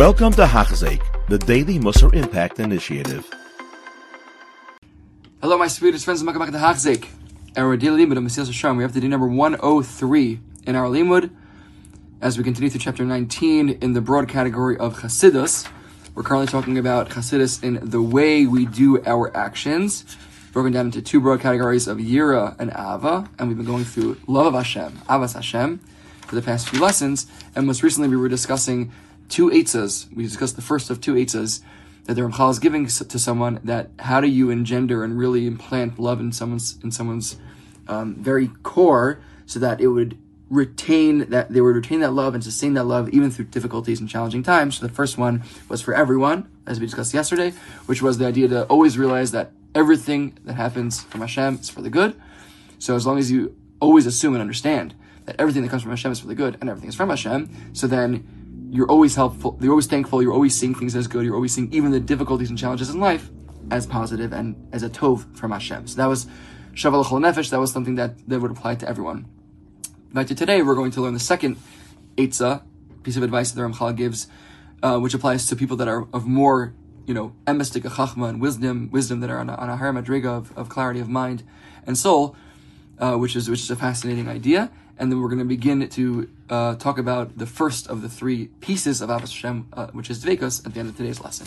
Welcome to Hachzik, the Daily Musar Impact Initiative. Hello, my sweetest friends. Welcome back to Hachzik. Our daily limud of Mesilas Yesharim. We have do number 103 in our limud as we continue through chapter 19 in the broad category of Chasidus. We're currently talking about Chasidus in the way we do our actions, broken down into two broad categories of Yira and Ava, and we've been going through love of Hashem, Avas Hashem, for the past few lessons, and most recently we were discussing two eitzas. We discussed the first of two eitzas that the Ramchal is giving to someone that how do you engender and really implant love in someone's in someone's um, very core so that it would retain that they would retain that love and sustain that love even through difficulties and challenging times. So the first one was for everyone, as we discussed yesterday, which was the idea to always realize that everything that happens from Hashem is for the good. So as long as you always assume and understand that everything that comes from Hashem is for the good and everything is from Hashem, so then you're always helpful, you're always thankful, you're always seeing things as good, you're always seeing even the difficulties and challenges in life as positive and as a tov from Hashem. So that was Shaval Nefesh, that was something that, that would apply to everyone. Back to today, we're going to learn the second Eitzah, piece of advice that the Ramchal gives, uh, which applies to people that are of more, you know, emistic chachma and wisdom, wisdom that are on a, on a higher madriga of, of clarity of mind and soul, uh, which is which is a fascinating idea. And then we're going to begin to uh, talk about the first of the three pieces of Avos Hashem, uh, which is Dvekos, at the end of today's lesson.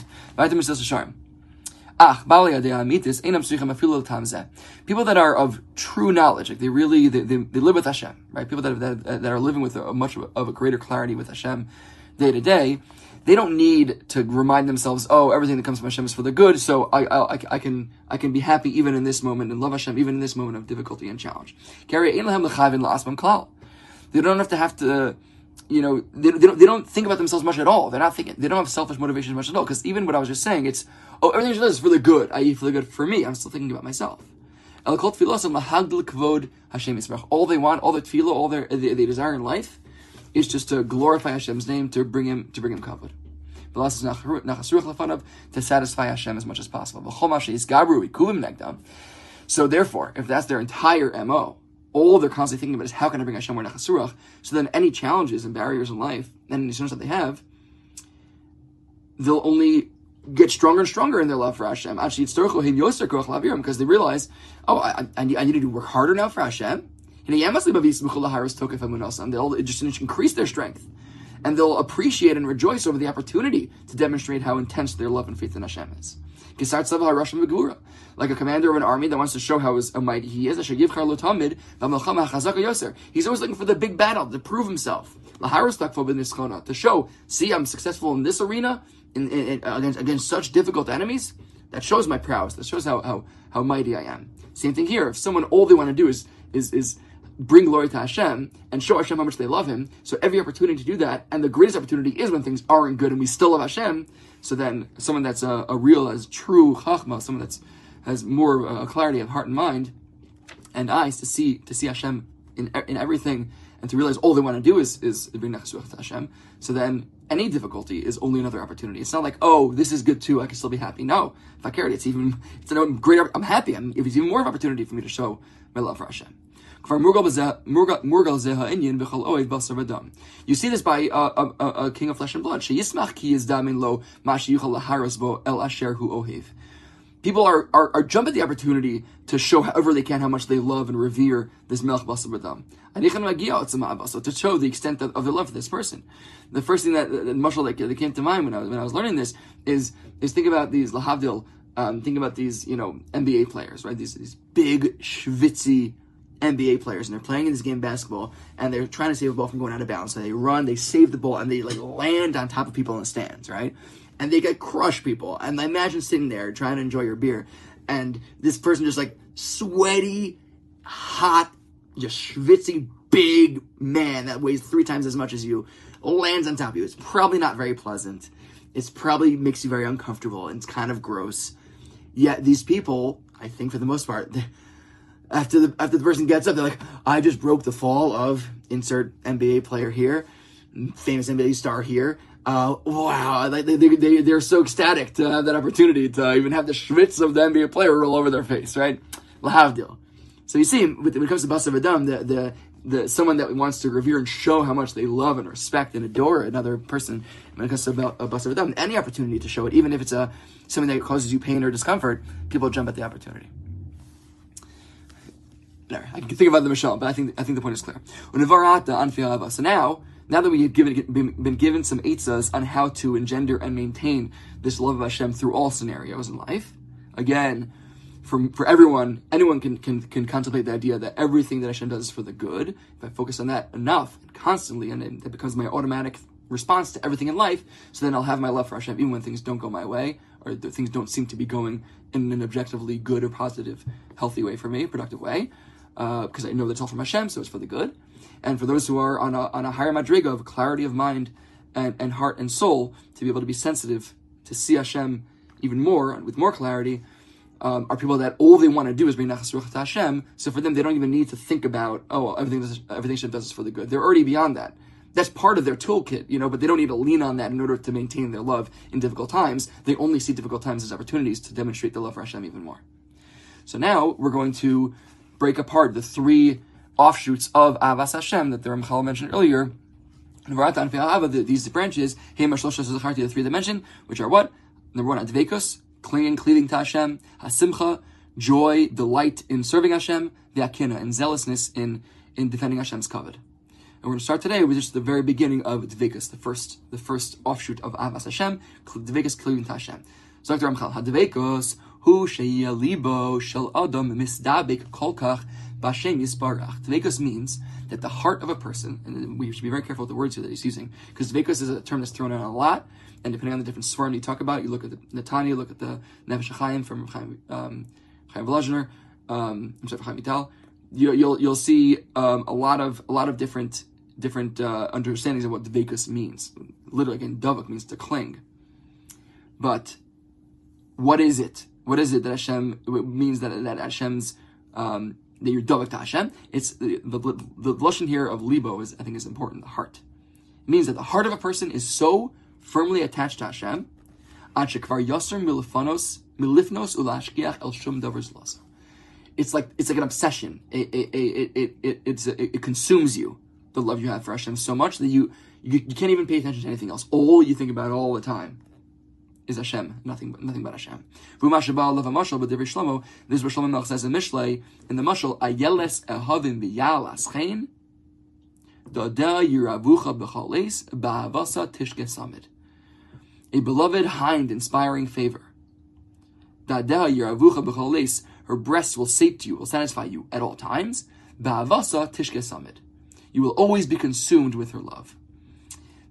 People that are of true knowledge, like they really, they, they, they live with Hashem, right? People that, that, that are living with a, much of a greater clarity with Hashem day to day, they don't need to remind themselves, oh, everything that comes from Hashem is for the good, so I, I, I can I can be happy even in this moment and love Hashem even in this moment of difficulty and challenge. They don't have to have to you know, they, they, don't, they don't think about themselves much at all. They're not thinking, they don't have selfish motivations much at all. Because even what I was just saying, it's, oh, everything she does is for the good, i.e., for the good for me. I'm still thinking about myself. All they want, all their tefillah, all their they, they, desire in life, is just to glorify Hashem's name, to bring him to bring him kavod. To satisfy Hashem as much as possible. So therefore, if that's their entire mo, all they're constantly thinking about is how can I bring Hashem more Nachas Ruach. So then any challenges and barriers in life and any challenges that they have, they'll only get stronger and stronger in their love for Hashem. Actually, it's because they realize, oh, I, I, I need to work harder now for Hashem. They'll just increase their strength. And they'll appreciate and rejoice over the opportunity to demonstrate how intense their love and faith in Hashem is. Like a commander of an army that wants to show how mighty he is. He's always looking for the big battle to prove himself. To show, see, I'm successful in this arena in, in, in, against, against such difficult enemies. That shows my prowess. That shows how, how, how mighty I am. Same thing here. If someone, all they want to do is, is, is bring glory to Hashem and show Hashem how much they love Him. So every opportunity to do that, and the greatest opportunity is when things aren't good and we still love Hashem. So then, someone that's a, a real, as true chachma, someone that's has more uh, clarity of heart and mind and eyes to see to see Hashem in in everything and to realize all they want to do is is bring nachas ruach to Hashem. So then any difficulty is only another opportunity. It's not like oh this is good too I can still be happy. No, if I care, it's even it's a great. I'm happy. I'm, it's even more of an opportunity for me to show my love for Hashem. You see this by uh, a, a, a, king of flesh and blood. People are, are, are at the opportunity to show however they can how much they love and revere this Melech Basar to show the extent of, of their love for this person. The first thing that, the that, that came to mind when I was, when I was learning this is, is think about these lahavdil, um, think about these, you know, NBA players, right? These, these big, schwitzy, NBA players and they're playing in this game basketball and they're trying to save the ball from going out of bounds. So they run, they save the ball, and they like land on top of people in the stands, right? And they get crush people. And I imagine sitting there trying to enjoy your beer, and this person just like sweaty, hot, just schwitzy, big man that weighs three times as much as you lands on top of you. It's probably not very pleasant. It's probably makes you very uncomfortable and it's kind of gross. Yet these people, I think for the most part, after the after the person gets up, they're like, I just broke the fall of insert NBA player here, famous NBA star here. Uh, wow, they, they, they, they're so ecstatic to have that opportunity to even have the schwitz of the NBA player roll over their face, right? Lahavdil. So you see, when it comes to Basar Adam, the, the the someone that wants to revere and show how much they love and respect and adore another person when it comes to a bus of them, any opportunity to show it, even if it's a something that causes you pain or discomfort, people jump at the opportunity. There, I can think about the Michelle, but I think I think the point is clear. So now, now that we have given been, given some eitzas on how to engender and maintain this love of Hashem through all scenarios in life, again, for, for everyone, anyone can, can, can contemplate the idea that everything that Hashem does is for the good. If I focus on that enough and constantly, and it, it becomes my automatic response to everything in life, so then I'll have my love for Hashem even when things don't go my way or things don't seem to be going in an objectively good or positive, healthy way for me, productive way, because uh, I know that's all from Hashem, so it's for the good. And for those who are on a, on a higher madriga of clarity of mind and, and heart and soul, to be able to be sensitive, to see Hashem even more, with more clarity, um, are people that all they want to do is bring Nachas Ruach to Hashem. So for them, they don't even need to think about, oh, everything, everything Hashem does is for the good. They're already beyond that. That's part of their toolkit, you know, but they don't need to lean on that in order to maintain their love in difficult times. They only see difficult times as opportunities to demonstrate the love for Hashem even more. So now we're going to break apart the three offshoots of Avas Hashem that the Ramchal mentioned earlier. These branches, the three mentioned, which are what? Number one, Advekus, clinging, cleaving to Hashem, hasimcha, joy, delight in serving Hashem, the akina, and zealousness in, in defending Hashem's kavod. And we're going to start today with just the very beginning of Dvekas, the first, the first offshoot of Avas Hashem, Dvekas, cleaving to Hashem. So Dr. Ramchal, Hadvekos, hu sheya libo shel adam misdabek kolkach b'Hashem yisbarach. Dvekas means that the heart of a person, and we should be very careful with the words here that he's using, because Dvekas is a term that's thrown around a lot, and depending on the different svarim you talk about, you look at the Netanya, look at the Nefesh HaChaim from Chaim, um, Chaim um, I'm sorry, Chaim Vital, you, will you'll, you'll see um, a lot of a lot of different different uh, understandings of what dvekus means. Literally, again, davak means to cling. But what is it? What is it that Hashem it means that that Hashem's um, that you're davak to Hashem? It's the the, the, the here of libo is I think is important. The heart it means that the heart of a person is so firmly attached to Hashem, it's like it's like an obsession. It it it it, it, it's, it, it consumes you. The love you have for Hashem so much that you, you you can't even pay attention to anything else. All you think about all the time is Hashem, nothing nothing but Hashem. V'umashabal love mashal, but David Shlomo, this is what Shlomo Melch says in Mishlei in the mashal ayeles ehavim b'yal aschein. Dada yiravucha b'chales ba'avasa tishke samid a beloved hind inspiring favor. Her breasts will sate you, will satisfy you at all times. Ba'avasa tishke samid. You will always be consumed with her love.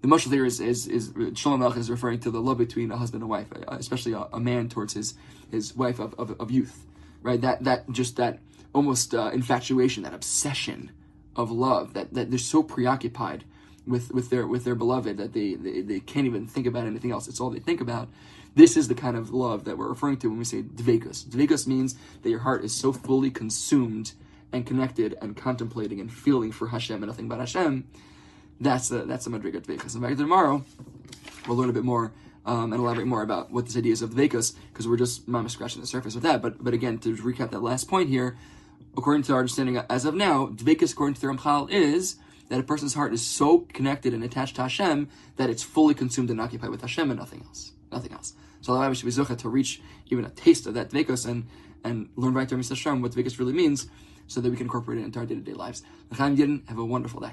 The mushal there is, is, is Shlomo is referring to the love between a husband and wife, uh, especially a, a man towards his, his wife of, of, of, youth, right? That, that, just that almost uh, infatuation, that obsession of love, that, that they're so preoccupied with with their with their beloved that they, they they can't even think about anything else. It's all they think about. This is the kind of love that we're referring to when we say dvekus. Dvekus means that your heart is so fully consumed and connected and contemplating and feeling for Hashem and nothing but Hashem. That's the that's the madriga dvekus. And back tomorrow, we'll learn a bit more um, and elaborate more about what this idea is of dvekus because we're just mama scratching the surface of that. But but again, to recap that last point here, according to our understanding as of now, dvekus according to the Ramchal is that a person's heart is so connected and attached to Hashem that it's fully consumed and occupied with Hashem and nothing else. Nothing else. So Allah should be zucha to reach even a taste of that dvekos and and learn right Mr. Sharm what dvekos really means so that we can incorporate it into our day-to-day lives. Have a wonderful day.